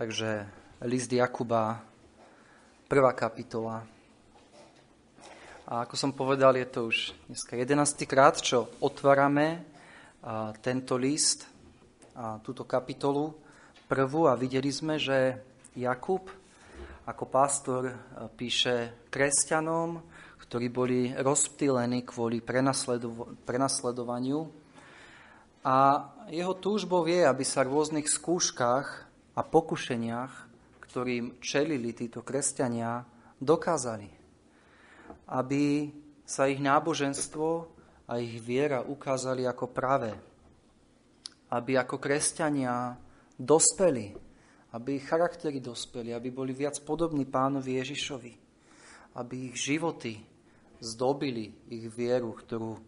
Takže list Jakuba, prvá kapitola. A ako som povedal, je to už dneska 11. krát, čo otvárame tento list a túto kapitolu prvú a videli sme, že Jakub ako pastor píše kresťanom, ktorí boli rozptýlení kvôli prenasledovaniu. A jeho túžbou je, aby sa v rôznych skúškach a pokušeniach, ktorým čelili títo kresťania, dokázali. Aby sa ich náboženstvo a ich viera ukázali ako pravé. Aby ako kresťania dospeli, aby ich charaktery dospeli, aby boli viac podobní pánovi Ježišovi, aby ich životy zdobili ich vieru, ktorú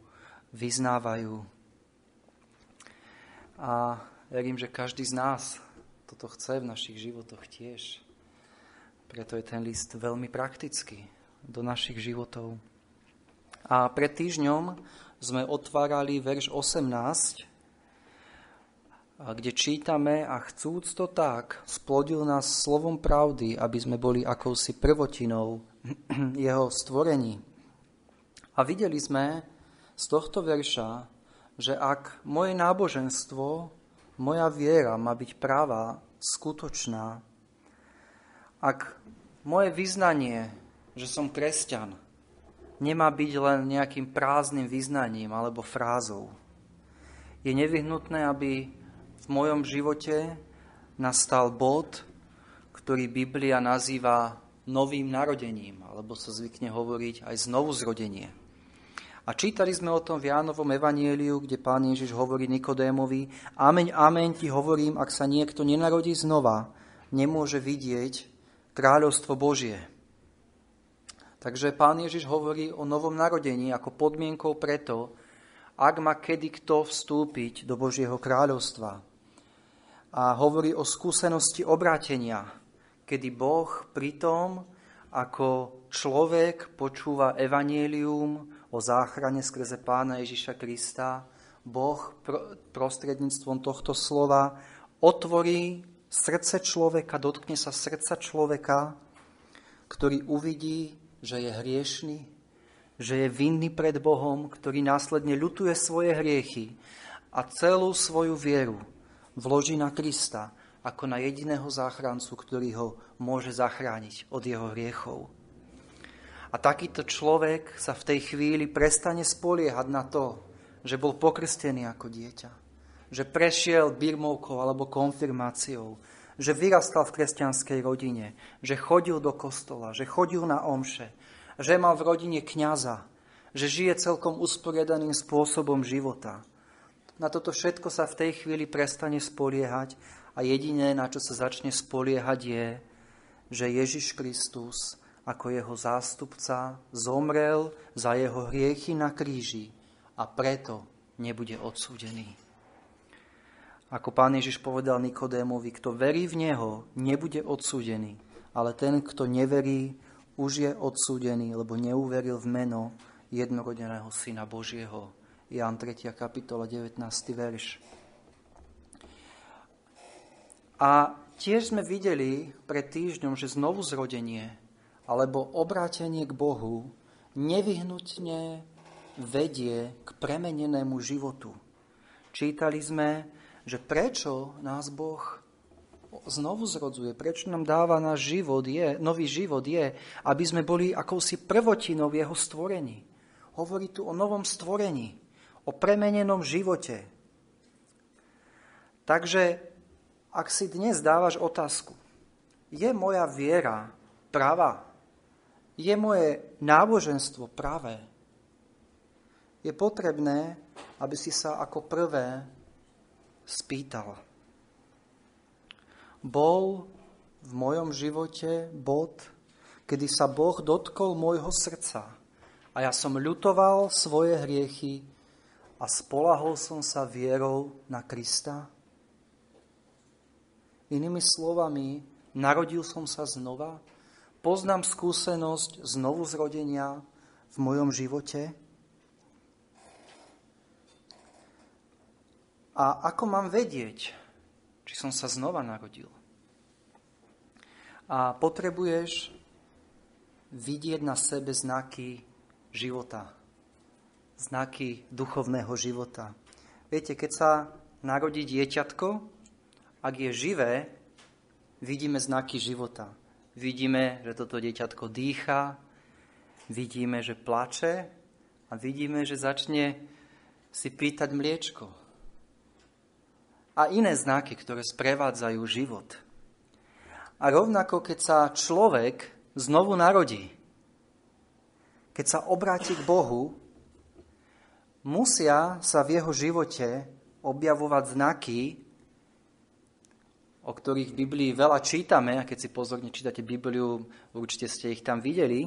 vyznávajú. A verím, že každý z nás toto chce v našich životoch tiež. Preto je ten list veľmi praktický do našich životov. A pred týždňom sme otvárali verš 18, kde čítame a chcúc to tak, splodil nás slovom pravdy, aby sme boli akousi prvotinou jeho stvorení. A videli sme z tohto verša, že ak moje náboženstvo moja viera má byť práva, skutočná. Ak moje vyznanie, že som kresťan, nemá byť len nejakým prázdnym vyznaním alebo frázou, je nevyhnutné, aby v mojom živote nastal bod, ktorý Biblia nazýva novým narodením, alebo sa zvykne hovoriť aj znovu zrodenie. A čítali sme o tom v Jánovom evanieliu, kde pán Ježiš hovorí Nikodémovi, ameň, ameň ti hovorím, ak sa niekto nenarodí znova, nemôže vidieť kráľovstvo Božie. Takže pán Ježiš hovorí o novom narodení ako podmienkou preto, ak má kedy kto vstúpiť do Božieho kráľovstva. A hovorí o skúsenosti obrátenia, kedy Boh pritom, ako človek počúva evanielium, o záchrane skrze Pána Ježiša Krista, Boh prostredníctvom tohto slova otvorí srdce človeka, dotkne sa srdca človeka, ktorý uvidí, že je hriešný, že je vinný pred Bohom, ktorý následne ľutuje svoje hriechy a celú svoju vieru vloží na Krista ako na jediného záchrancu, ktorý ho môže zachrániť od jeho hriechov. A takýto človek sa v tej chvíli prestane spoliehať na to, že bol pokrstený ako dieťa, že prešiel birmovkou alebo konfirmáciou, že vyrastal v kresťanskej rodine, že chodil do kostola, že chodil na omše, že mal v rodine kňaza, že žije celkom usporiadaným spôsobom života. Na toto všetko sa v tej chvíli prestane spoliehať a jediné, na čo sa začne spoliehať, je, že Ježiš Kristus ako jeho zástupca zomrel za jeho hriechy na kríži a preto nebude odsúdený. Ako pán Ježiš povedal Nikodémovi, kto verí v Neho, nebude odsúdený, ale ten, kto neverí, už je odsúdený, lebo neuveril v meno jednorodeného Syna Božieho. Jan 3. kapitola, 19. verš. A tiež sme videli pred týždňom, že znovu zrodenie alebo obrátenie k Bohu nevyhnutne vedie k premenenému životu. Čítali sme, že prečo nás Boh znovu zrodzuje, prečo nám dáva náš život, je, nový život je, aby sme boli akousi prvotinou jeho stvorení. Hovorí tu o novom stvorení, o premenenom živote. Takže, ak si dnes dávaš otázku, je moja viera práva? Je moje náboženstvo pravé, je potrebné, aby si sa ako prvé spýtal. Bol v mojom živote bod, kedy sa Boh dotkol môjho srdca a ja som ľutoval svoje hriechy a spolahol som sa vierou na Krista? Inými slovami, narodil som sa znova Poznám skúsenosť znovu zrodenia v mojom živote? A ako mám vedieť, či som sa znova narodil? a potrebuješ vidieť na sebe znaky života, znaky duchovného života. Viete, keď sa narodí dieťatko, ak je živé, vidíme znaky života. Vidíme, že toto dieťatko dýcha, vidíme, že plače a vidíme, že začne si pýtať mliečko. A iné znaky, ktoré sprevádzajú život. A rovnako, keď sa človek znovu narodí, keď sa obráti k Bohu, musia sa v jeho živote objavovať znaky, o ktorých v Biblii veľa čítame, a keď si pozorne čítate Bibliu, určite ste ich tam videli.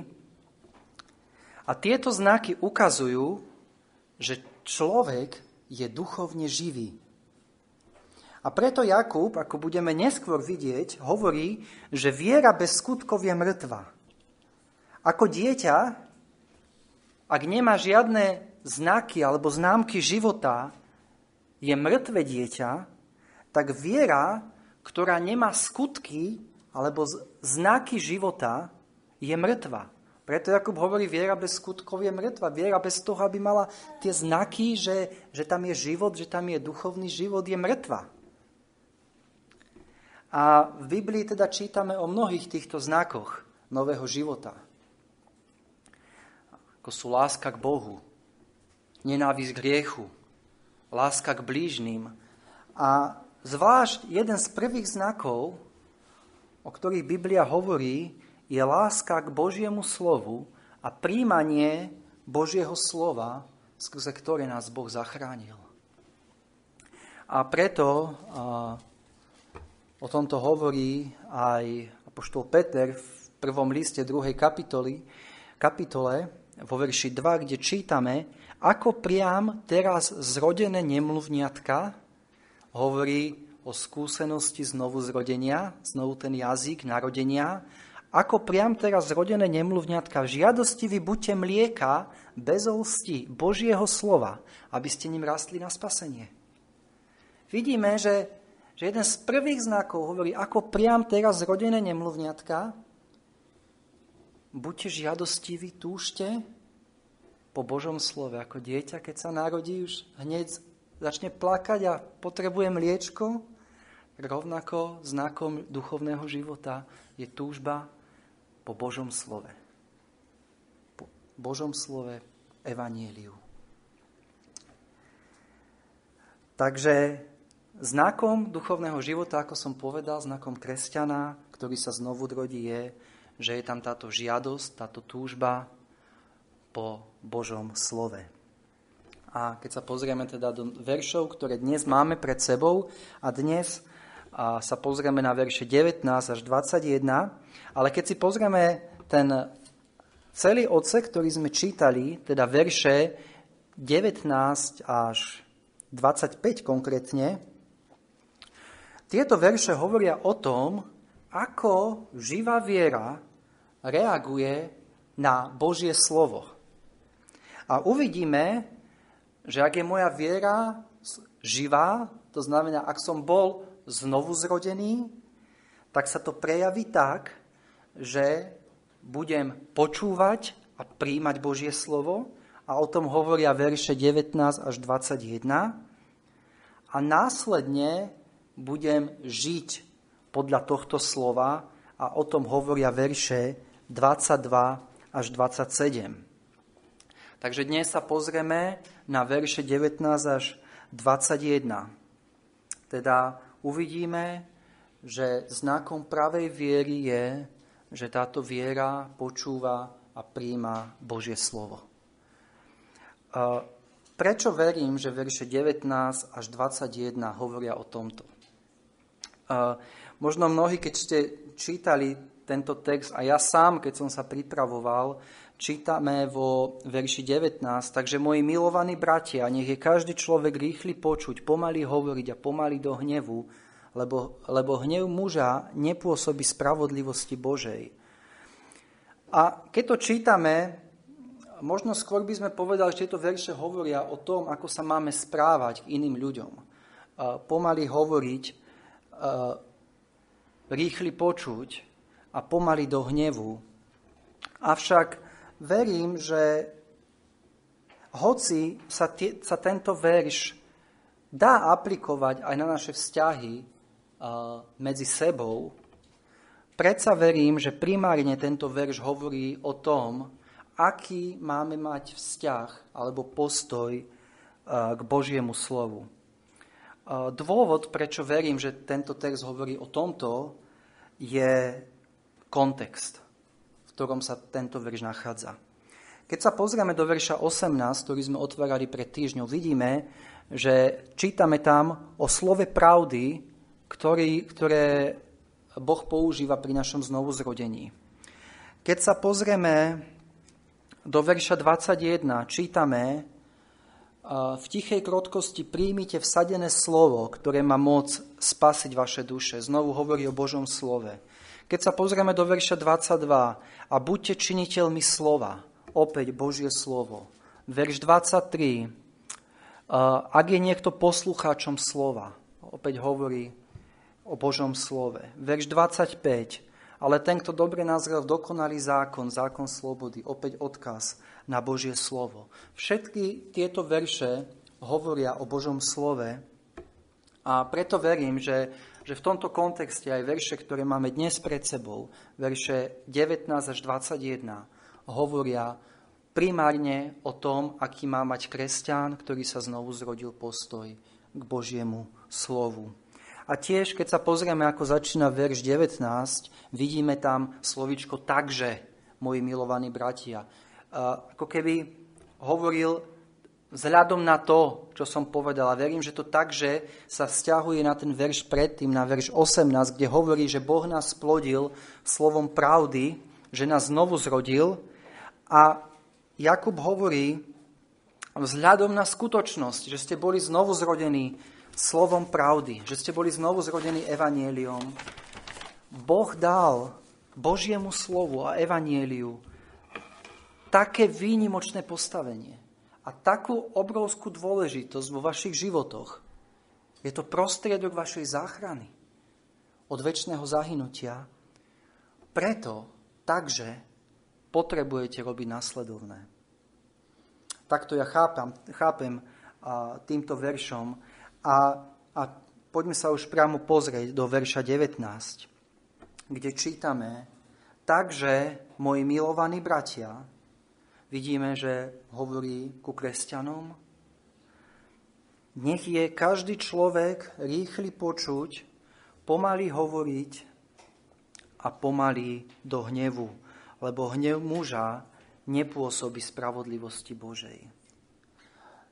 A tieto znaky ukazujú, že človek je duchovne živý. A preto Jakub, ako budeme neskôr vidieť, hovorí, že viera bez skutkov je mŕtva. Ako dieťa, ak nemá žiadne znaky alebo známky života, je mŕtve dieťa, tak viera, ktorá nemá skutky alebo znaky života, je mŕtva. Preto Jakub hovorí, viera bez skutkov je mŕtva. Viera bez toho, aby mala tie znaky, že, že tam je život, že tam je duchovný život, je mŕtva. A v Biblii teda čítame o mnohých týchto znakoch nového života. Ako sú láska k Bohu, nenávisť k hriechu, láska k blížnym. A zvlášť jeden z prvých znakov, o ktorých Biblia hovorí, je láska k Božiemu slovu a príjmanie Božieho slova, skrze ktoré nás Boh zachránil. A preto O tomto hovorí aj apoštol Peter v prvom liste druhej kapitoly, kapitole vo verši 2, kde čítame, ako priam teraz zrodené nemluvniatka hovorí o skúsenosti znovu zrodenia, znovu ten jazyk narodenia, ako priam teraz zrodené nemluvňatka, v žiadosti vy buďte mlieka bez olsti Božieho slova, aby ste ním rastli na spasenie. Vidíme, že že jeden z prvých znakov hovorí, ako priam teraz zrodené nemluvňatka, buďte žiadostiví, túžte po Božom slove. Ako dieťa, keď sa narodí, už hneď začne plakať a potrebuje mliečko, rovnako znakom duchovného života je túžba po Božom slove. Po Božom slove Evanieliu. Takže Znakom duchovného života, ako som povedal, znakom kresťana, ktorý sa znovu rodí, je, že je tam táto žiadosť, táto túžba po Božom slove. A keď sa pozrieme teda do veršov, ktoré dnes máme pred sebou a dnes a sa pozrieme na verše 19 až 21, ale keď si pozrieme ten celý odsek, ktorý sme čítali, teda verše 19 až 25 konkrétne, tieto verše hovoria o tom, ako živá viera reaguje na Božie slovo. A uvidíme, že ak je moja viera živá, to znamená, ak som bol znovu zrodený, tak sa to prejaví tak, že budem počúvať a príjmať Božie slovo a o tom hovoria verše 19 až 21 a následne budem žiť podľa tohto slova a o tom hovoria verše 22 až 27. Takže dnes sa pozrieme na verše 19 až 21. Teda uvidíme, že znakom pravej viery je, že táto viera počúva a príjma Božie slovo. Prečo verím, že verše 19 až 21 hovoria o tomto? Možno mnohí, keď ste čítali tento text, a ja sám, keď som sa pripravoval, čítame vo verši 19, takže moji milovaní bratia, nech je každý človek rýchly počuť, pomaly hovoriť a pomaly do hnevu, lebo, lebo hnev muža nepôsobí spravodlivosti Božej. A keď to čítame, možno skôr by sme povedali, že tieto verše hovoria o tom, ako sa máme správať k iným ľuďom. Pomaly hovoriť, rýchly počuť a pomaly do hnevu. Avšak verím, že hoci sa, tie, sa tento verš dá aplikovať aj na naše vzťahy uh, medzi sebou, predsa verím, že primárne tento verš hovorí o tom, aký máme mať vzťah alebo postoj uh, k Božiemu slovu. Uh, dôvod, prečo verím, že tento text hovorí o tomto, je kontext, ktorom sa tento verš nachádza. Keď sa pozrieme do verša 18, ktorý sme otvárali pred týždňou, vidíme, že čítame tam o slove pravdy, ktorý, ktoré Boh používa pri našom znovuzrodení. Keď sa pozrieme do verša 21, čítame, v tichej krotkosti príjmite vsadené slovo, ktoré má moc spasiť vaše duše. Znovu hovorí o Božom slove. Keď sa pozrieme do verša 22, a buďte činiteľmi slova, opäť Božie slovo. Verš 23. Ak je niekto poslucháčom slova, opäť hovorí o Božom slove. Verš 25. Ale ten, kto dobre nazrel dokonalý zákon, zákon slobody, opäť odkaz na Božie slovo. Všetky tieto verše hovoria o Božom slove a preto verím, že, že v tomto kontexte aj verše, ktoré máme dnes pred sebou, verše 19 až 21, hovoria primárne o tom, aký má mať kresťan, ktorý sa znovu zrodil postoj k Božiemu slovu. A tiež, keď sa pozrieme, ako začína verš 19, vidíme tam slovičko takže, moji milovaní bratia. Ako keby hovoril vzhľadom na to, čo som povedal. A verím, že to takže sa vzťahuje na ten verš predtým, na verš 18, kde hovorí, že Boh nás splodil slovom pravdy, že nás znovu zrodil a Jakub hovorí, vzhľadom na skutočnosť, že ste boli znovu zrodení slovom pravdy, že ste boli znovu zrodení evanieliom, Boh dal Božiemu slovu a evanieliu také výnimočné postavenie a takú obrovskú dôležitosť vo vašich životoch. Je to prostriedok vašej záchrany od väčšného zahynutia. Preto, takže potrebujete robiť následovné. Takto ja chápam, chápem a, týmto veršom a, a poďme sa už priamo pozrieť do verša 19, kde čítame, takže moji milovaní bratia, vidíme, že hovorí ku kresťanom, nech je každý človek rýchly počuť, pomaly hovoriť a pomaly do hnevu lebo hnev muža nepôsobí spravodlivosti Božej.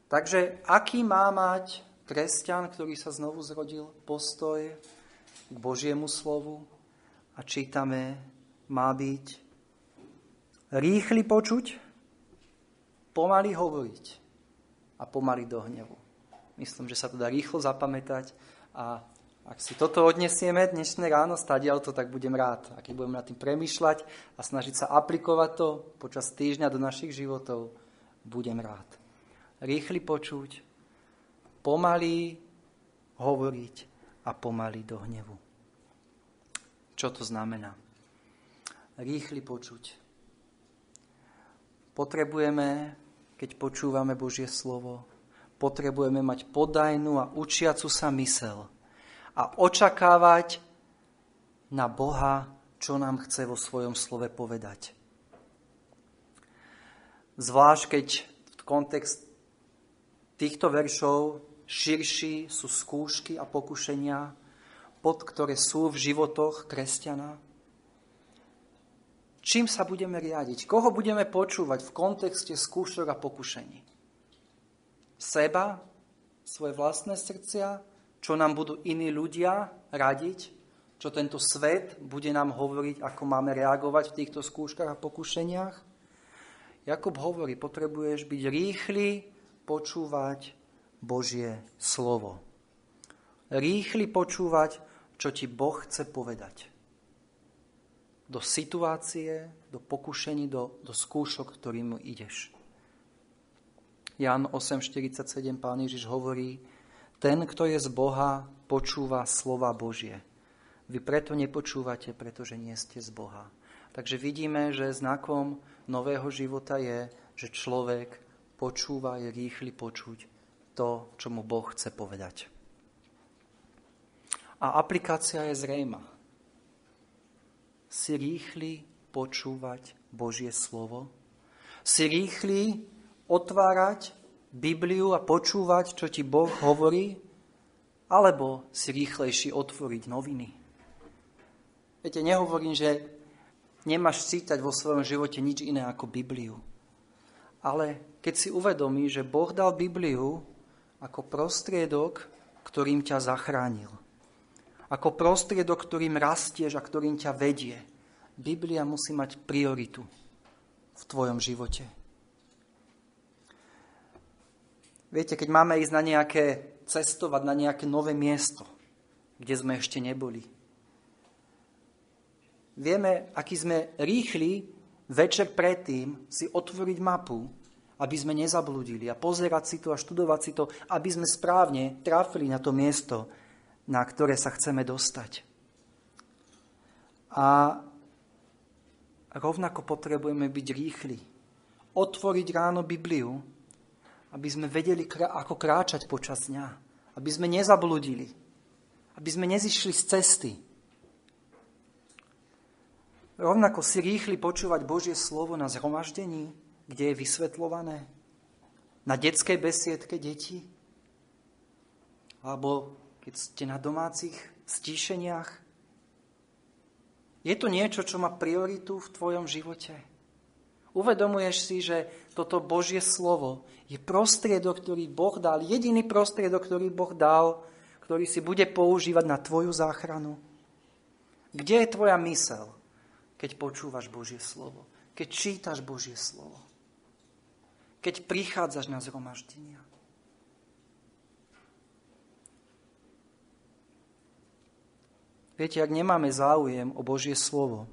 Takže aký má mať kresťan, ktorý sa znovu zrodil, postoj k Božiemu slovu? A čítame, má byť rýchly počuť, pomaly hovoriť a pomaly do hnevu. Myslím, že sa to dá rýchlo zapamätať a ak si toto odnesieme dnešné ráno stadiaľ to, tak budem rád. A keď budeme nad tým premýšľať a snažiť sa aplikovať to počas týždňa do našich životov, budem rád. Rýchly počuť, pomaly hovoriť a pomaly do hnevu. Čo to znamená? Rýchly počuť. Potrebujeme, keď počúvame Božie slovo, potrebujeme mať podajnú a učiacu sa mysel, a očakávať na Boha, čo nám chce vo svojom slove povedať. Zvlášť keď v kontext týchto veršov širší sú skúšky a pokušenia, pod ktoré sú v životoch kresťana. Čím sa budeme riadiť? Koho budeme počúvať v kontexte skúšok a pokušení? Seba? Svoje vlastné srdcia? čo nám budú iní ľudia radiť, čo tento svet bude nám hovoriť, ako máme reagovať v týchto skúškach a pokušeniach. Jakub hovorí, potrebuješ byť rýchly počúvať Božie slovo. Rýchly počúvať, čo ti Boh chce povedať. Do situácie, do pokušení, do, do skúšok, ktorým ideš. Jan 8.47 pán Ježiš hovorí, ten, kto je z Boha, počúva slova Božie. Vy preto nepočúvate, pretože nie ste z Boha. Takže vidíme, že znakom nového života je, že človek počúva, je rýchly počuť to, čo mu Boh chce povedať. A aplikácia je zrejma. Si rýchly počúvať Božie slovo. Si rýchly otvárať Bibliu a počúvať, čo ti Boh hovorí, alebo si rýchlejší otvoriť noviny. Viete, nehovorím, že nemáš čítať vo svojom živote nič iné ako Bibliu. Ale keď si uvedomí, že Boh dal Bibliu ako prostriedok, ktorým ťa zachránil. Ako prostriedok, ktorým rastieš a ktorým ťa vedie. Biblia musí mať prioritu v tvojom živote. Viete, keď máme ísť na nejaké cestovať, na nejaké nové miesto, kde sme ešte neboli, vieme, aký sme rýchli večer predtým si otvoriť mapu, aby sme nezabludili a pozerať si to a študovať si to, aby sme správne trafili na to miesto, na ktoré sa chceme dostať. A rovnako potrebujeme byť rýchli. Otvoriť ráno Bibliu, aby sme vedeli, ako kráčať počas dňa. Aby sme nezabludili. Aby sme nezišli z cesty. Rovnako si rýchli počúvať Božie slovo na zhromaždení, kde je vysvetľované, na detskej besiedke detí, alebo keď ste na domácich stíšeniach. Je to niečo, čo má prioritu v tvojom živote? Uvedomuješ si, že toto Božie slovo je prostriedok, ktorý Boh dal, jediný prostriedok, ktorý Boh dal, ktorý si bude používať na tvoju záchranu? Kde je tvoja mysel? keď počúvaš Božie slovo, keď čítaš Božie slovo, keď prichádzaš na zhromaždenia. Viete, ak nemáme záujem o Božie slovo,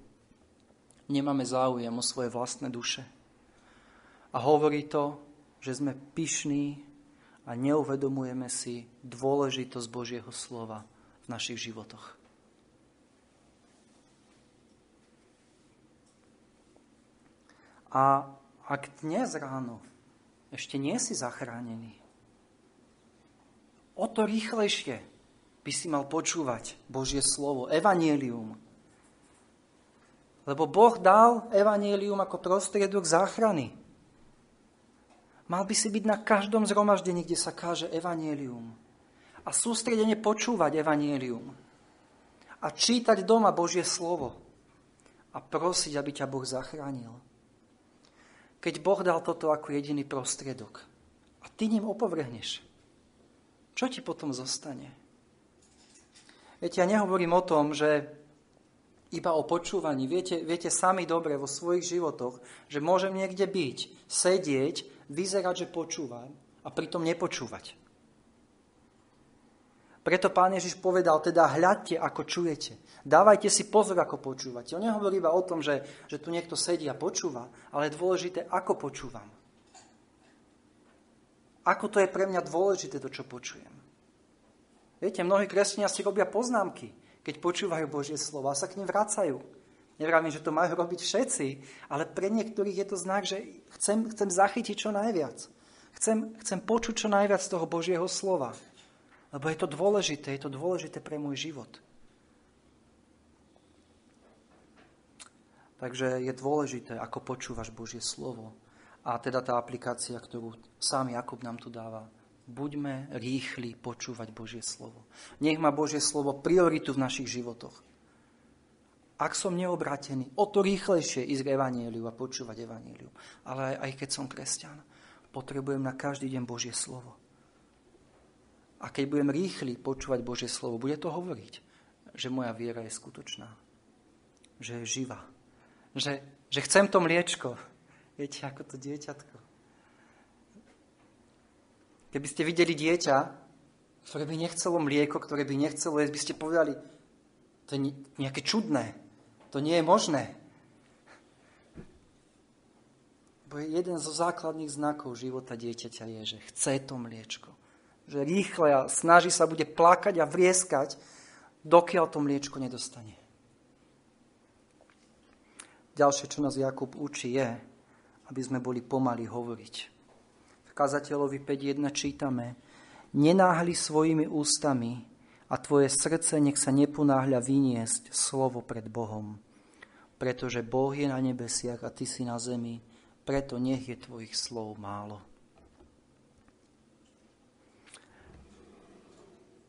nemáme záujem o svoje vlastné duše. A hovorí to, že sme pyšní a neuvedomujeme si dôležitosť Božieho slova v našich životoch. A ak dnes ráno ešte nie si zachránený, o to rýchlejšie by si mal počúvať Božie slovo, evanielium. Lebo Boh dal evanielium ako prostriedok záchrany. Mal by si byť na každom zhromaždení, kde sa káže evanielium. A sústredene počúvať evanielium. A čítať doma Božie slovo. A prosiť, aby ťa Boh zachránil keď Boh dal toto ako jediný prostriedok a ty ním opovrhneš, čo ti potom zostane? Viete, ja nehovorím o tom, že iba o počúvaní. Viete, viete sami dobre vo svojich životoch, že môžem niekde byť, sedieť, vyzerať, že počúvam a pritom nepočúvať. Preto pán Ježiš povedal, teda hľadte, ako čujete. Dávajte si pozor, ako počúvate. On nehovorí iba o tom, že, že tu niekto sedí a počúva, ale je dôležité, ako počúvam. Ako to je pre mňa dôležité, to, čo počujem. Viete, mnohí kresťania si robia poznámky, keď počúvajú Božie slova a sa k nim vracajú. Nevravím, že to majú robiť všetci, ale pre niektorých je to znak, že chcem, chcem zachytiť čo najviac. Chcem, chcem počuť čo najviac z toho Božieho slova. Lebo je to dôležité, je to dôležité pre môj život. Takže je dôležité, ako počúvaš Božie slovo. A teda tá aplikácia, ktorú sám Jakub nám tu dáva. Buďme rýchli počúvať Božie slovo. Nech má Božie slovo prioritu v našich životoch. Ak som neobratený, o to rýchlejšie ísť k Evangeliu a počúvať Evangeliu. Ale aj, aj keď som kresťan, potrebujem na každý deň Božie slovo. A keď budem rýchly počúvať Božie slovo, bude to hovoriť, že moja viera je skutočná. Že je živá. Že, že chcem to mliečko. Viete, ako to dieťatko. Keby ste videli dieťa, ktoré by nechcelo mlieko, ktoré by nechcelo jesť, by ste povedali, to je nejaké čudné. To nie je možné. Bo jeden zo základných znakov života dieťaťa je, že chce to mliečko že rýchle a snaží sa bude plakať a vrieskať, dokiaľ to mliečko nedostane. Ďalšie, čo nás Jakub učí, je, aby sme boli pomali hovoriť. Kazateľovi 5.1 čítame Nenáhli svojimi ústami a tvoje srdce nech sa neponáhľa vyniesť slovo pred Bohom. Pretože Boh je na nebesiach a ty si na zemi, preto nech je tvojich slov málo.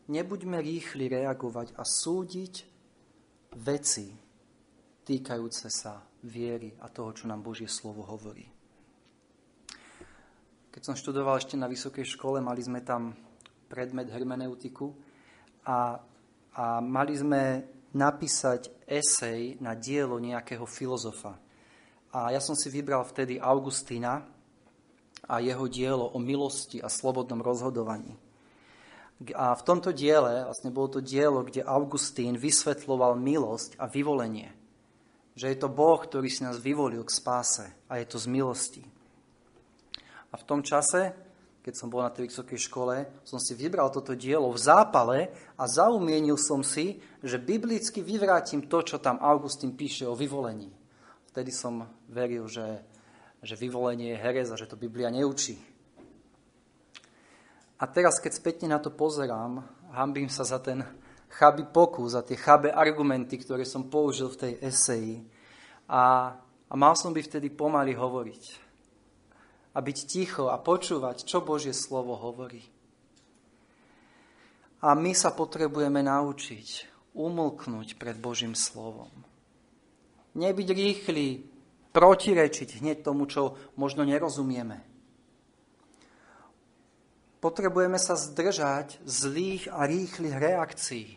Nebuďme rýchli reagovať a súdiť veci týkajúce sa viery a toho, čo nám Božie slovo hovorí. Keď som študoval ešte na vysokej škole, mali sme tam predmet hermeneutiku a, a mali sme napísať esej na dielo nejakého filozofa. A ja som si vybral vtedy Augustína a jeho dielo o milosti a slobodnom rozhodovaní. A v tomto diele, vlastne bolo to dielo, kde Augustín vysvetloval milosť a vyvolenie – že je to Boh, ktorý si nás vyvolil k spáse a je to z milosti. A v tom čase, keď som bol na tej vysokej škole, som si vybral toto dielo v zápale a zaumienil som si, že biblicky vyvrátim to, čo tam Augustín píše o vyvolení. Vtedy som veril, že, že vyvolenie je herez a že to Biblia neučí. A teraz, keď spätne na to pozerám, hambím sa za ten chabý pokus a tie chabé argumenty, ktoré som použil v tej eseji. A, a mal som by vtedy pomaly hovoriť. A byť ticho a počúvať, čo Božie slovo hovorí. A my sa potrebujeme naučiť umlknúť pred Božím slovom. Nebyť rýchly, protirečiť hneď tomu, čo možno nerozumieme. Potrebujeme sa zdržať zlých a rýchlych reakcií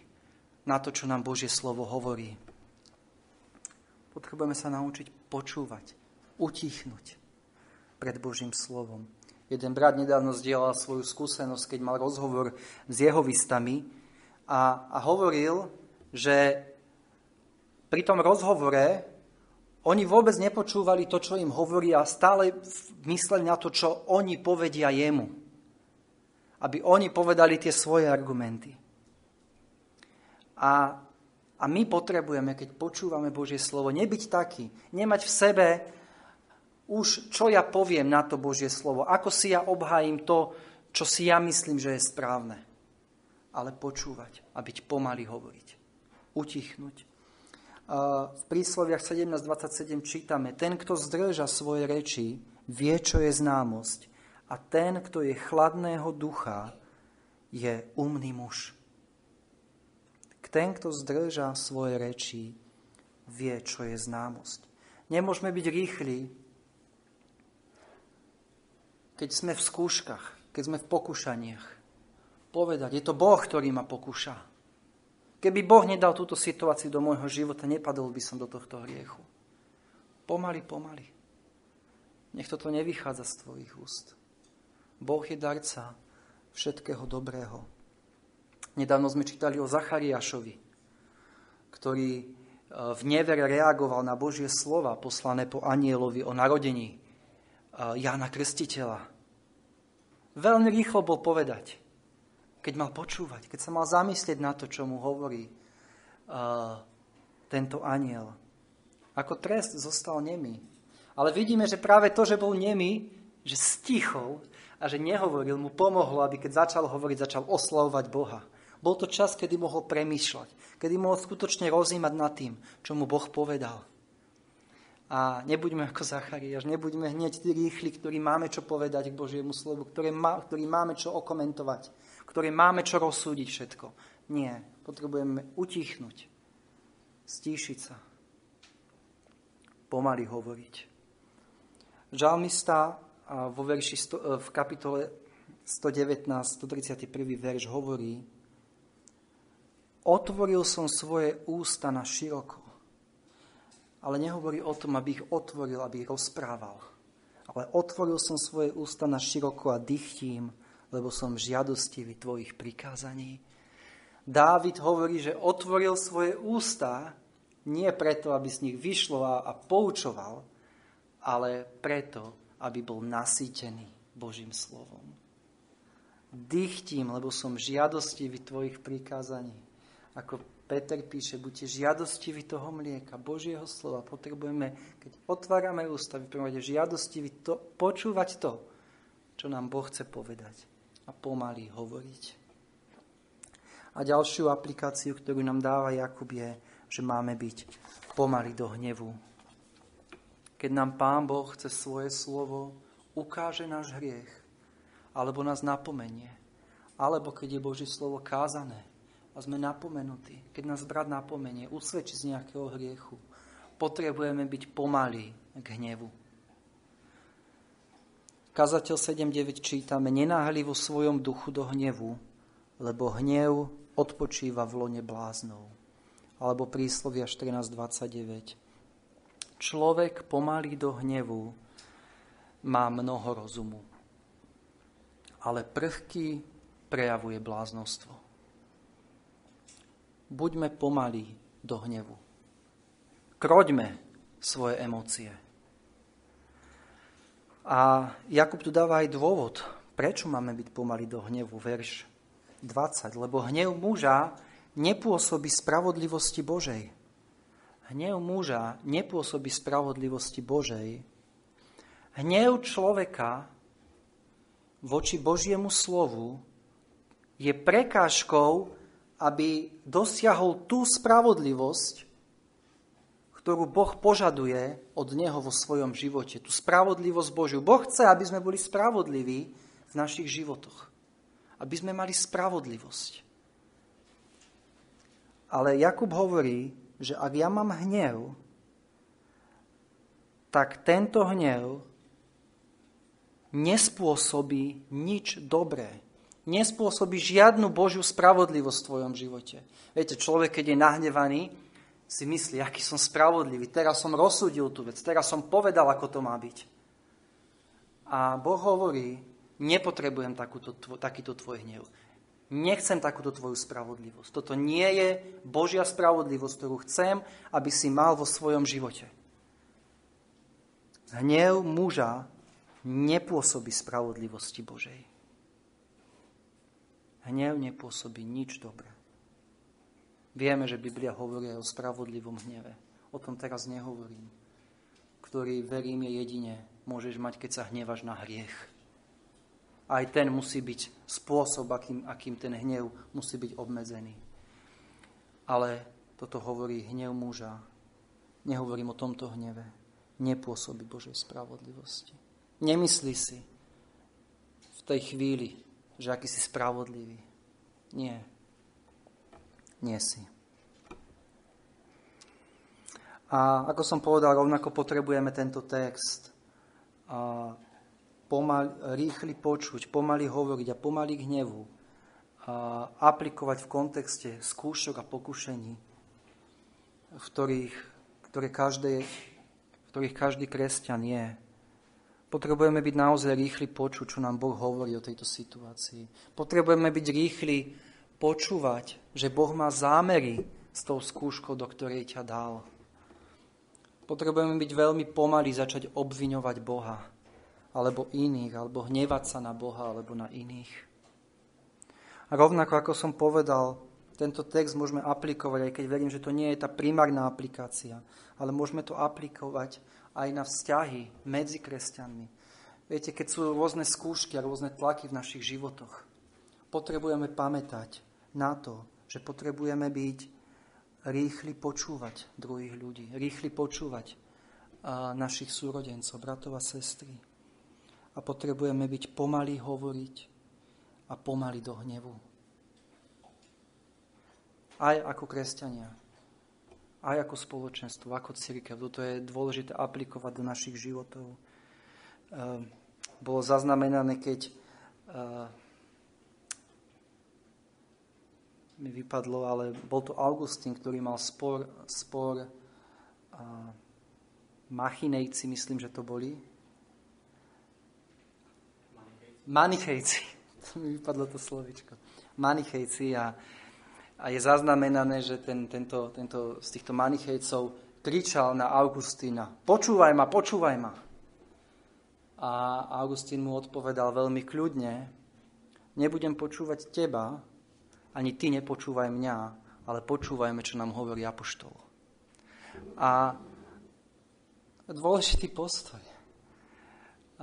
na to, čo nám Božie slovo hovorí. Potrebujeme sa naučiť počúvať, utichnúť pred Božím slovom. Jeden brat nedávno zdieľal svoju skúsenosť, keď mal rozhovor s jeho vystami a, a hovoril, že pri tom rozhovore oni vôbec nepočúvali to, čo im hovorí a stále mysleli na to, čo oni povedia jemu. Aby oni povedali tie svoje argumenty. A, a my potrebujeme, keď počúvame Božie slovo, nebyť taký, nemať v sebe už, čo ja poviem na to Božie slovo, ako si ja obhájim to, čo si ja myslím, že je správne. Ale počúvať a byť pomaly hovoriť. Utichnúť. V prísloviach 17.27 čítame, ten, kto zdrža svoje reči, vie, čo je známosť. A ten, kto je chladného ducha, je umný muž. Ten, kto zdrža svoje reči, vie, čo je známosť. Nemôžeme byť rýchli, keď sme v skúškach, keď sme v pokušaniach. Povedať, je to Boh, ktorý ma pokúša. Keby Boh nedal túto situáciu do môjho života, nepadol by som do tohto hriechu. Pomaly, pomaly. Nech toto nevychádza z tvojich úst. Boh je darca všetkého dobrého. Nedávno sme čítali o Zachariášovi, ktorý e, v nevere reagoval na Božie slova poslané po anielovi o narodení Jána Krstiteľa. Veľmi rýchlo bol povedať, keď mal počúvať, keď sa mal zamyslieť na to, čo mu hovorí tento aniel. Ako trest zostal nemý. Ale vidíme, že práve to, že bol nemý, že stichol a že nehovoril, mu pomohlo, aby keď začal hovoriť, začal oslavovať Boha. Bol to čas, kedy mohol premýšľať, kedy mohol skutočne rozímať nad tým, čo mu Boh povedal. A nebuďme ako Zachariáš, nebuďme hneď tí rýchli, ktorí máme čo povedať k Božiemu slovu, ktorí, má, ktorí máme čo okomentovať, ktorí máme čo rozsúdiť všetko. Nie, potrebujeme utichnúť, stíšiť sa, pomaly hovoriť. Žalmista vo verši v kapitole 119, 131. verš hovorí, Otvoril som svoje ústa na široko. Ale nehovorí o tom, aby ich otvoril, aby ich rozprával. Ale otvoril som svoje ústa na široko a dychtím, lebo som žiadostivý tvojich prikázaní. Dávid hovorí, že otvoril svoje ústa nie preto, aby z nich vyšlo a, a poučoval, ale preto, aby bol nasýtený Božím slovom. Dychtím, lebo som žiadostivý tvojich prikázaní ako Peter píše, buďte žiadostiví toho mlieka, Božieho slova. Potrebujeme, keď otvárame ústa, v prvom rade žiadostiví to, počúvať to, čo nám Boh chce povedať a pomaly hovoriť. A ďalšiu aplikáciu, ktorú nám dáva Jakub je, že máme byť pomaly do hnevu. Keď nám Pán Boh cez svoje slovo ukáže náš hriech, alebo nás napomenie, alebo keď je Božie slovo kázané, a sme napomenutí, keď nás brat napomenie, usvedčí z nejakého hriechu, potrebujeme byť pomalí k hnevu. Kazateľ 7.9 čítame, nenáhli vo svojom duchu do hnevu, lebo hnev odpočíva v lone bláznov. Alebo príslovia 14.29. Človek pomalý do hnevu má mnoho rozumu, ale prvky prejavuje bláznostvo buďme pomalí do hnevu. Kroďme svoje emócie. A Jakub tu dáva aj dôvod, prečo máme byť pomalí do hnevu. Verš 20. Lebo hnev muža nepôsobí spravodlivosti Božej. Hnev muža nepôsobí spravodlivosti Božej. Hnev človeka voči Božiemu slovu je prekážkou aby dosiahol tú spravodlivosť, ktorú Boh požaduje od neho vo svojom živote. Tú spravodlivosť Božiu. Boh chce, aby sme boli spravodliví v našich životoch. Aby sme mali spravodlivosť. Ale Jakub hovorí, že ak ja mám hnev, tak tento hnev nespôsobí nič dobré nespôsobí žiadnu Božiu spravodlivosť v tvojom živote. Viete, človek, keď je nahnevaný, si myslí, aký som spravodlivý, teraz som rozsúdil tú vec, teraz som povedal, ako to má byť. A Boh hovorí, nepotrebujem takúto, takýto tvoj hnev. Nechcem takúto tvoju spravodlivosť. Toto nie je Božia spravodlivosť, ktorú chcem, aby si mal vo svojom živote. Hnev muža nepôsobí spravodlivosti Božej. Hnev nepôsobí nič dobré. Vieme, že Biblia hovorí o spravodlivom hneve. O tom teraz nehovorím. Ktorý, verím, je jedine môžeš mať, keď sa hnevaš na hriech. Aj ten musí byť spôsob, akým, akým ten hnev musí byť obmedzený. Ale toto hovorí hnev muža. Nehovorím o tomto hneve. Nepôsobí Božej spravodlivosti. Nemyslí si v tej chvíli, že aký si spravodlivý. Nie. Nie si. A ako som povedal, rovnako potrebujeme tento text. A pomal, rýchly počuť, pomaly hovoriť a pomaly k hnevu. A aplikovať v kontexte skúšok a pokušení, v ktorých, ktoré každé, v ktorých každý kresťan je. Potrebujeme byť naozaj rýchli počuť, čo nám Boh hovorí o tejto situácii. Potrebujeme byť rýchli počúvať, že Boh má zámery s tou skúškou, do ktorej ťa dal. Potrebujeme byť veľmi pomalí začať obviňovať Boha, alebo iných, alebo hnevať sa na Boha, alebo na iných. A rovnako, ako som povedal, tento text môžeme aplikovať, aj keď verím, že to nie je tá primárna aplikácia, ale môžeme to aplikovať aj na vzťahy medzi kresťanmi. Viete, keď sú rôzne skúšky a rôzne tlaky v našich životoch, potrebujeme pamätať na to, že potrebujeme byť rýchli počúvať druhých ľudí, rýchli počúvať našich súrodencov, bratov a sestry. A potrebujeme byť pomalí hovoriť a pomaly do hnevu. Aj ako kresťania, aj ako spoločenstvo, ako církev. Toto je dôležité aplikovať do našich životov. Ehm, bolo zaznamenané, keď ehm, mi vypadlo, ale bol to Augustín, ktorý mal spor, spor Machinejci, myslím, že to boli. Manichejci. To mi vypadlo to slovičko. Manichejci a a je zaznamenané, že ten, tento, tento z týchto manichejcov kričal na Augustína, počúvaj ma, počúvaj ma. A Augustín mu odpovedal veľmi kľudne, nebudem počúvať teba, ani ty nepočúvaj mňa, ale počúvajme, čo nám hovorí Apoštol. A dôležitý postoj.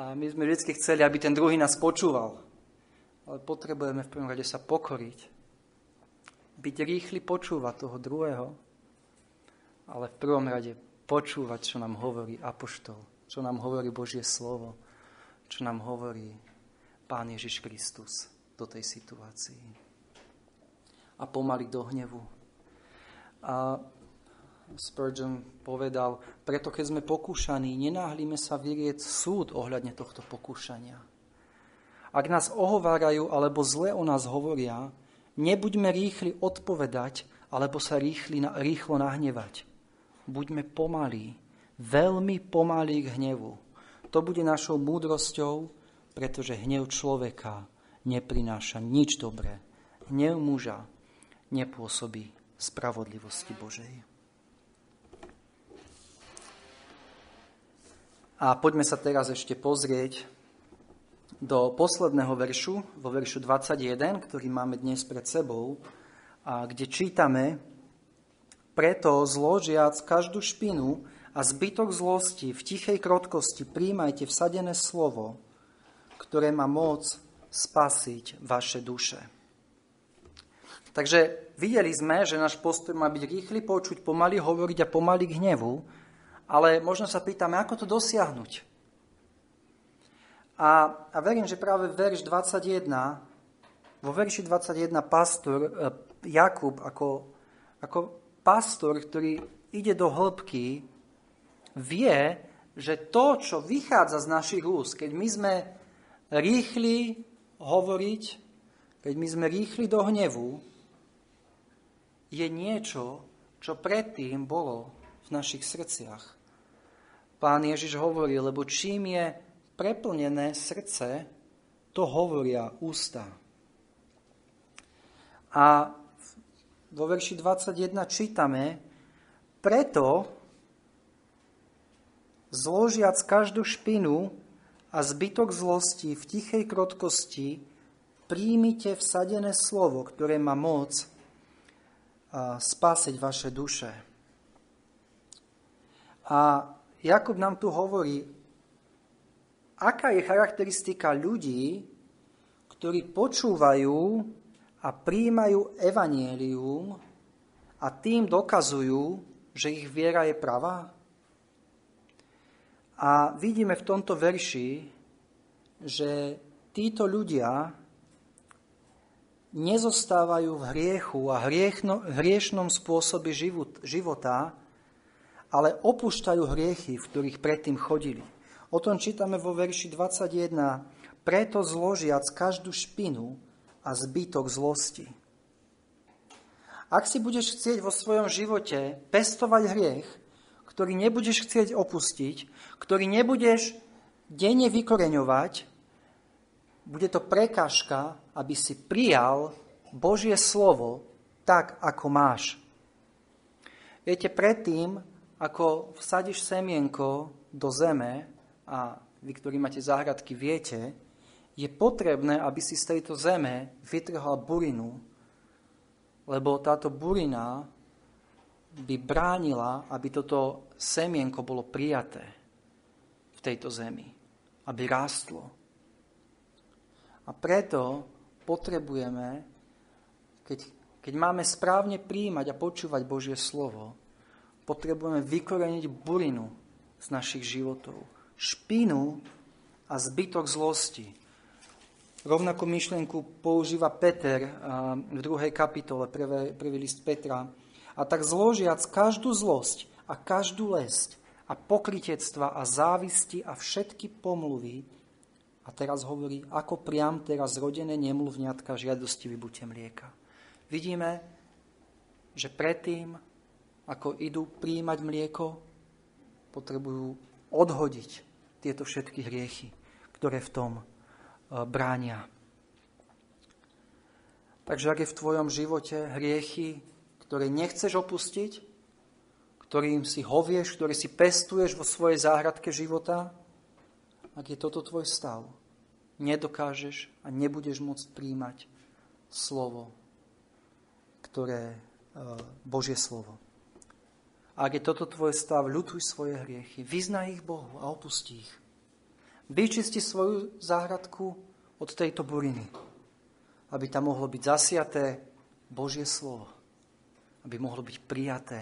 A my sme vždy chceli, aby ten druhý nás počúval. Ale potrebujeme v prvom rade sa pokoriť. Byť rýchly počúvať toho druhého, ale v prvom rade počúvať, čo nám hovorí Apoštol, čo nám hovorí Božie slovo, čo nám hovorí Pán Ježiš Kristus do tej situácii. A pomaly do hnevu. A Spurgeon povedal, preto keď sme pokúšaní, nenáhlíme sa vyrieť súd ohľadne tohto pokúšania. Ak nás ohovárajú alebo zle o nás hovoria, nebuďme rýchli odpovedať alebo sa rýchli, rýchlo nahnevať buďme pomalí, veľmi pomalí k hnevu. To bude našou múdrosťou, pretože hnev človeka neprináša nič dobré. Hnev muža nepôsobí spravodlivosti Božej. A poďme sa teraz ešte pozrieť do posledného veršu, vo veršu 21, ktorý máme dnes pred sebou, a kde čítame, preto zložiac každú špinu a zbytok zlosti v tichej krotkosti príjmajte vsadené slovo, ktoré má moc spasiť vaše duše. Takže videli sme, že náš postoj má byť rýchly počuť, pomaly hovoriť a pomaly k hnevu, ale možno sa pýtame, ako to dosiahnuť. A, a verím, že práve verš 21, vo verši 21 pastor eh, Jakub ako, ako pastor, ktorý ide do hĺbky, vie, že to, čo vychádza z našich úst, keď my sme rýchli hovoriť, keď my sme rýchli do hnevu, je niečo, čo predtým bolo v našich srdciach. Pán Ježiš hovorí, lebo čím je preplnené srdce, to hovoria ústa. A vo verši 21 čítame, preto zložiac každú špinu a zbytok zlosti v tichej krotkosti, príjmite vsadené slovo, ktoré má moc spásiť vaše duše. A Jakub nám tu hovorí, aká je charakteristika ľudí, ktorí počúvajú a príjmajú evanielium a tým dokazujú, že ich viera je pravá? A vidíme v tomto verši, že títo ľudia nezostávajú v hriechu a hriechno, hriešnom spôsobe života, ale opúšťajú hriechy, v ktorých predtým chodili. O tom čítame vo verši 21. Preto zložiac každú špinu, a zbytok zlosti. Ak si budeš chcieť vo svojom živote pestovať hriech, ktorý nebudeš chcieť opustiť, ktorý nebudeš denne vykoreňovať, bude to prekážka, aby si prijal Božie slovo tak, ako máš. Viete, predtým, ako vsadíš semienko do zeme, a vy, ktorí máte záhradky, viete, je potrebné, aby si z tejto zeme vytrhal burinu, lebo táto burina by bránila, aby toto semienko bolo prijaté v tejto zemi, aby rástlo. A preto potrebujeme, keď, keď máme správne príjmať a počúvať Božie slovo, potrebujeme vykoreniť burinu z našich životov, špinu a zbytok zlosti, Rovnakú myšlienku používa Peter v druhej kapitole, prvý, prvý list Petra. A tak zložiac každú zlosť a každú lesť a pokritectva a závisti a všetky pomluvy, a teraz hovorí, ako priam teraz rodené nemluvňatka žiadosti vybutie mlieka. Vidíme, že predtým, ako idú príjmať mlieko, potrebujú odhodiť tieto všetky hriechy, ktoré v tom bránia. Takže ak je v tvojom živote hriechy, ktoré nechceš opustiť, ktorým si hovieš, ktorý si pestuješ vo svojej záhradke života, ak je toto tvoj stav, nedokážeš a nebudeš môcť príjmať slovo, ktoré Božie slovo. Ak je toto tvoj stav, ľutuj svoje hriechy, vyznaj ich Bohu a opusti ich. Vyčisti svoju záhradku od tejto buriny, aby tam mohlo byť zasiaté Božie slovo, aby mohlo byť prijaté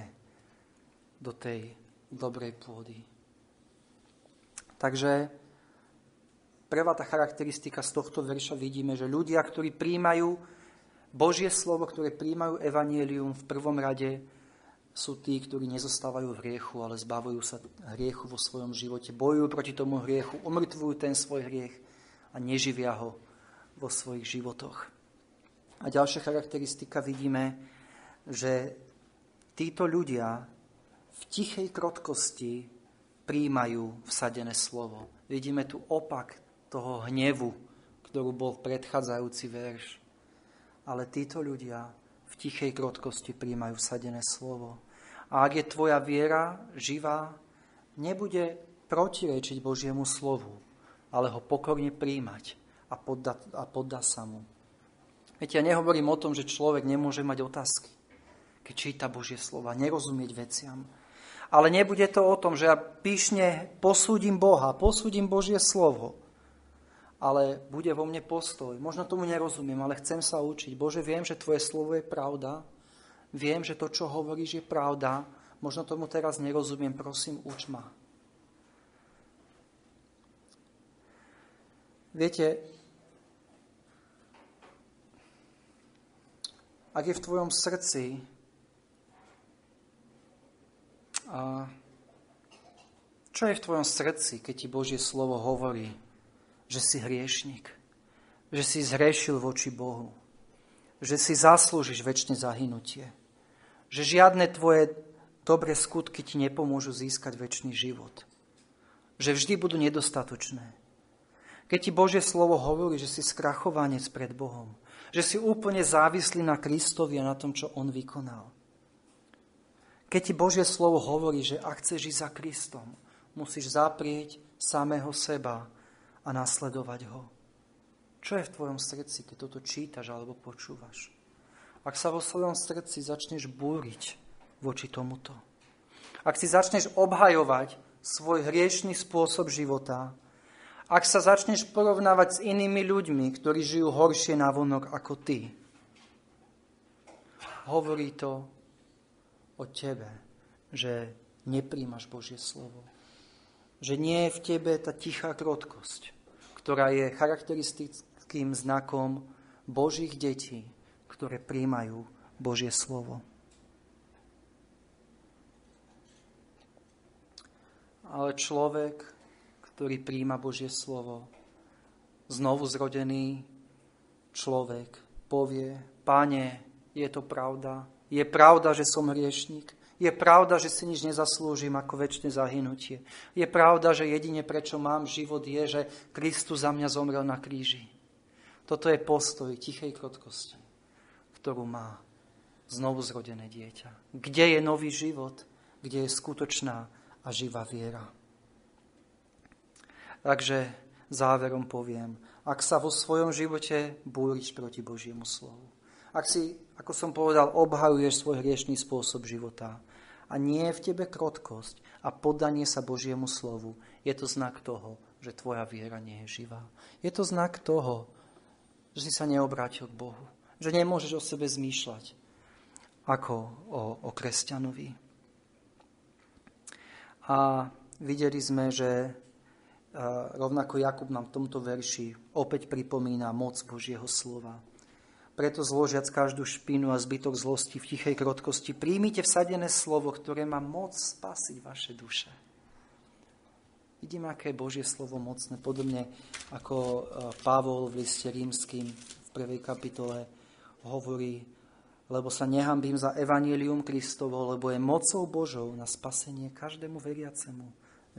do tej dobrej pôdy. Takže prvá tá charakteristika z tohto verša vidíme, že ľudia, ktorí príjmajú Božie slovo, ktoré príjmajú evanielium v prvom rade, sú tí, ktorí nezostávajú v hriechu, ale zbavujú sa hriechu vo svojom živote, bojujú proti tomu hriechu, umrtvujú ten svoj hriech a neživia ho vo svojich životoch. A ďalšia charakteristika vidíme, že títo ľudia v tichej krotkosti príjmajú vsadené slovo. Vidíme tu opak toho hnevu, ktorú bol predchádzajúci verš. Ale títo ľudia tichej krotkosti príjmajú vsadené slovo. A ak je tvoja viera živá, nebude protirečiť Božiemu slovu, ale ho pokorne príjmať a podda, a podda sa mu. Viete, ja nehovorím o tom, že človek nemôže mať otázky, keď číta Božie slova, nerozumieť veciam. Ale nebude to o tom, že ja píšne posúdim Boha, posúdim Božie slovo, ale bude vo mne postoj. Možno tomu nerozumiem, ale chcem sa učiť. Bože, viem, že Tvoje slovo je pravda, Viem, že to, čo hovoríš, je pravda. Možno tomu teraz nerozumiem, prosím, uč ma. Viete, ak je v tvojom srdci a čo je v tvojom srdci, keď ti Božie slovo hovorí, že si hriešnik, že si zhrešil voči Bohu, že si zaslúžiš väčšine zahynutie, že žiadne tvoje dobré skutky ti nepomôžu získať väčší život. Že vždy budú nedostatočné. Keď ti Božie slovo hovorí, že si skrachovanec pred Bohom, že si úplne závislý na Kristovi a na tom, čo On vykonal. Keď ti Božie slovo hovorí, že ak chceš ísť za Kristom, musíš zaprieť samého seba a nasledovať ho. Čo je v tvojom srdci, keď toto čítaš alebo počúvaš? ak sa vo svojom srdci začneš búriť voči tomuto, ak si začneš obhajovať svoj hriešný spôsob života, ak sa začneš porovnávať s inými ľuďmi, ktorí žijú horšie na vonok ako ty, hovorí to o tebe, že nepríjmaš Božie slovo. Že nie je v tebe tá tichá krotkosť, ktorá je charakteristickým znakom Božích detí, ktoré príjmajú Božie slovo. Ale človek, ktorý príjma Božie slovo, znovu zrodený človek povie, Pane, je to pravda. Je pravda, že som hriešnik. Je pravda, že si nič nezaslúžim ako väčšie zahynutie. Je pravda, že jedine prečo mám život je, že Kristus za mňa zomrel na kríži. Toto je postoj tichej krotkosti ktorú má znovu zrodené dieťa. Kde je nový život, kde je skutočná a živá viera. Takže záverom poviem, ak sa vo svojom živote búriš proti Božiemu slovu, ak si, ako som povedal, obhajuješ svoj hriešný spôsob života a nie je v tebe krotkosť a poddanie sa Božiemu slovu, je to znak toho, že tvoja viera nie je živá. Je to znak toho, že si sa neobrátil k Bohu že nemôžeš o sebe zmýšľať ako o, o kresťanovi. A videli sme, že rovnako Jakub nám v tomto verši opäť pripomína moc Božieho slova. Preto zložiac každú špinu a zbytok zlosti v tichej krotkosti, príjmite vsadené slovo, ktoré má moc spasiť vaše duše. Vidíme, aké je Božie slovo mocné, podobne ako Pavol v liste rímským v prvej kapitole hovorí, lebo sa nehambím za evanílium Kristovo, lebo je mocou Božou na spasenie každému veriacemu,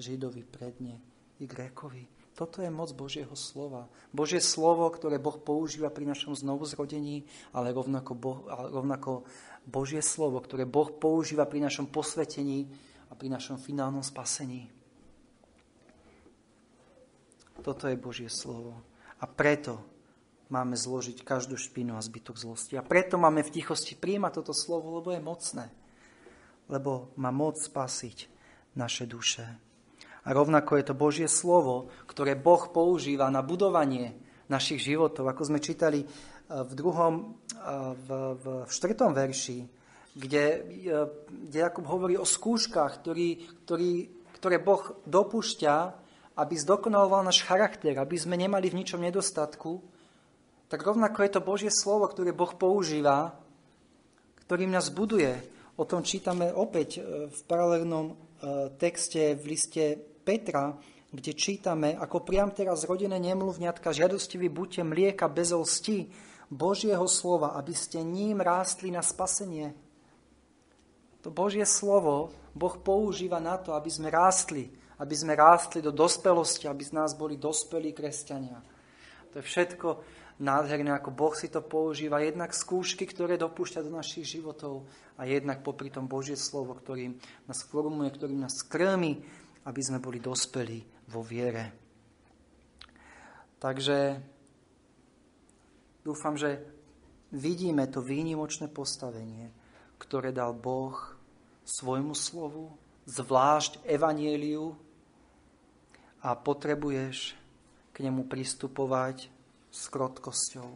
Židovi predne i Grékovi. Toto je moc Božieho slova. Božie slovo, ktoré Boh používa pri našom znovuzrodení, ale rovnako, boh, ale rovnako Božie slovo, ktoré Boh používa pri našom posvetení a pri našom finálnom spasení. Toto je Božie slovo. A preto máme zložiť každú špinu a zbytok zlosti. A preto máme v tichosti príjmať toto slovo, lebo je mocné. Lebo má moc spasiť naše duše. A rovnako je to Božie slovo, ktoré Boh používa na budovanie našich životov. Ako sme čítali eh, v druhom, eh, v, v, v štvrtom verši, kde, eh, kde Jakub hovorí o skúškach, ktorý, ktorý, ktoré Boh dopúšťa, aby zdokonaloval náš charakter, aby sme nemali v ničom nedostatku, tak rovnako je to Božie slovo, ktoré Boh používa, ktorým nás buduje. O tom čítame opäť v paralelnom texte v liste Petra, kde čítame, ako priam teraz rodené nemluvňatka, žiadostivý buďte mlieka bez lsti Božieho slova, aby ste ním rástli na spasenie. To Božie slovo Boh používa na to, aby sme rástli, aby sme rástli do dospelosti, aby z nás boli dospelí kresťania. To je všetko nádherné, ako Boh si to používa, jednak skúšky, ktoré dopúšťa do našich životov a jednak popri tom Božie slovo, ktorým nás formuje, ktorým nás krmi, aby sme boli dospelí vo viere. Takže dúfam, že vidíme to výnimočné postavenie, ktoré dal Boh svojmu slovu, zvlášť evanieliu a potrebuješ k nemu pristupovať s krotkosťou.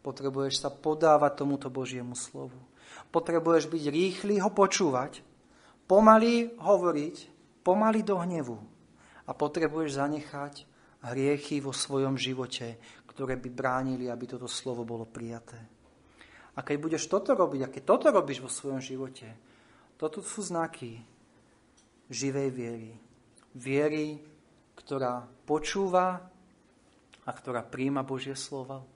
Potrebuješ sa podávať tomuto Božiemu slovu. Potrebuješ byť rýchly ho počúvať, pomaly hovoriť, pomaly do hnevu a potrebuješ zanechať hriechy vo svojom živote, ktoré by bránili, aby toto slovo bolo prijaté. A keď budeš toto robiť, a keď toto robíš vo svojom živote, toto sú znaky živej viery. Viery, ktorá počúva a ktorá príjma Božie slovo.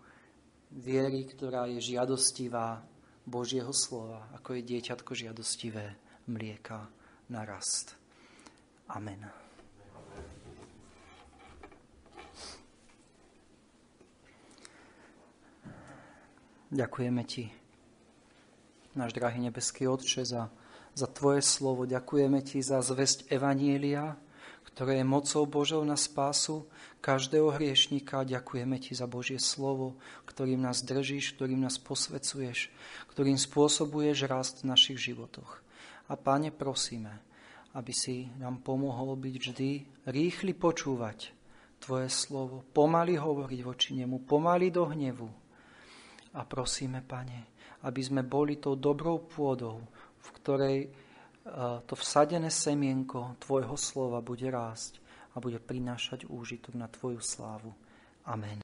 Viery, ktorá je žiadostivá Božieho slova, ako je dieťatko žiadostivé mlieka na rast. Amen. Ďakujeme Ti, náš drahý nebeský Otče, za, za Tvoje slovo. Ďakujeme Ti za zväzť Evanielia, ktoré je mocou Božou na spásu každého hriešníka. Ďakujeme Ti za Božie slovo, ktorým nás držíš, ktorým nás posvecuješ, ktorým spôsobuješ rast v našich životoch. A Páne, prosíme, aby si nám pomohol byť vždy rýchly počúvať Tvoje slovo, pomaly hovoriť voči nemu, pomaly do hnevu, a prosíme, Pane, aby sme boli tou dobrou pôdou, v ktorej e, to vsadené semienko Tvojho slova bude rásť a bude prinášať úžitok na Tvoju slávu. Amen.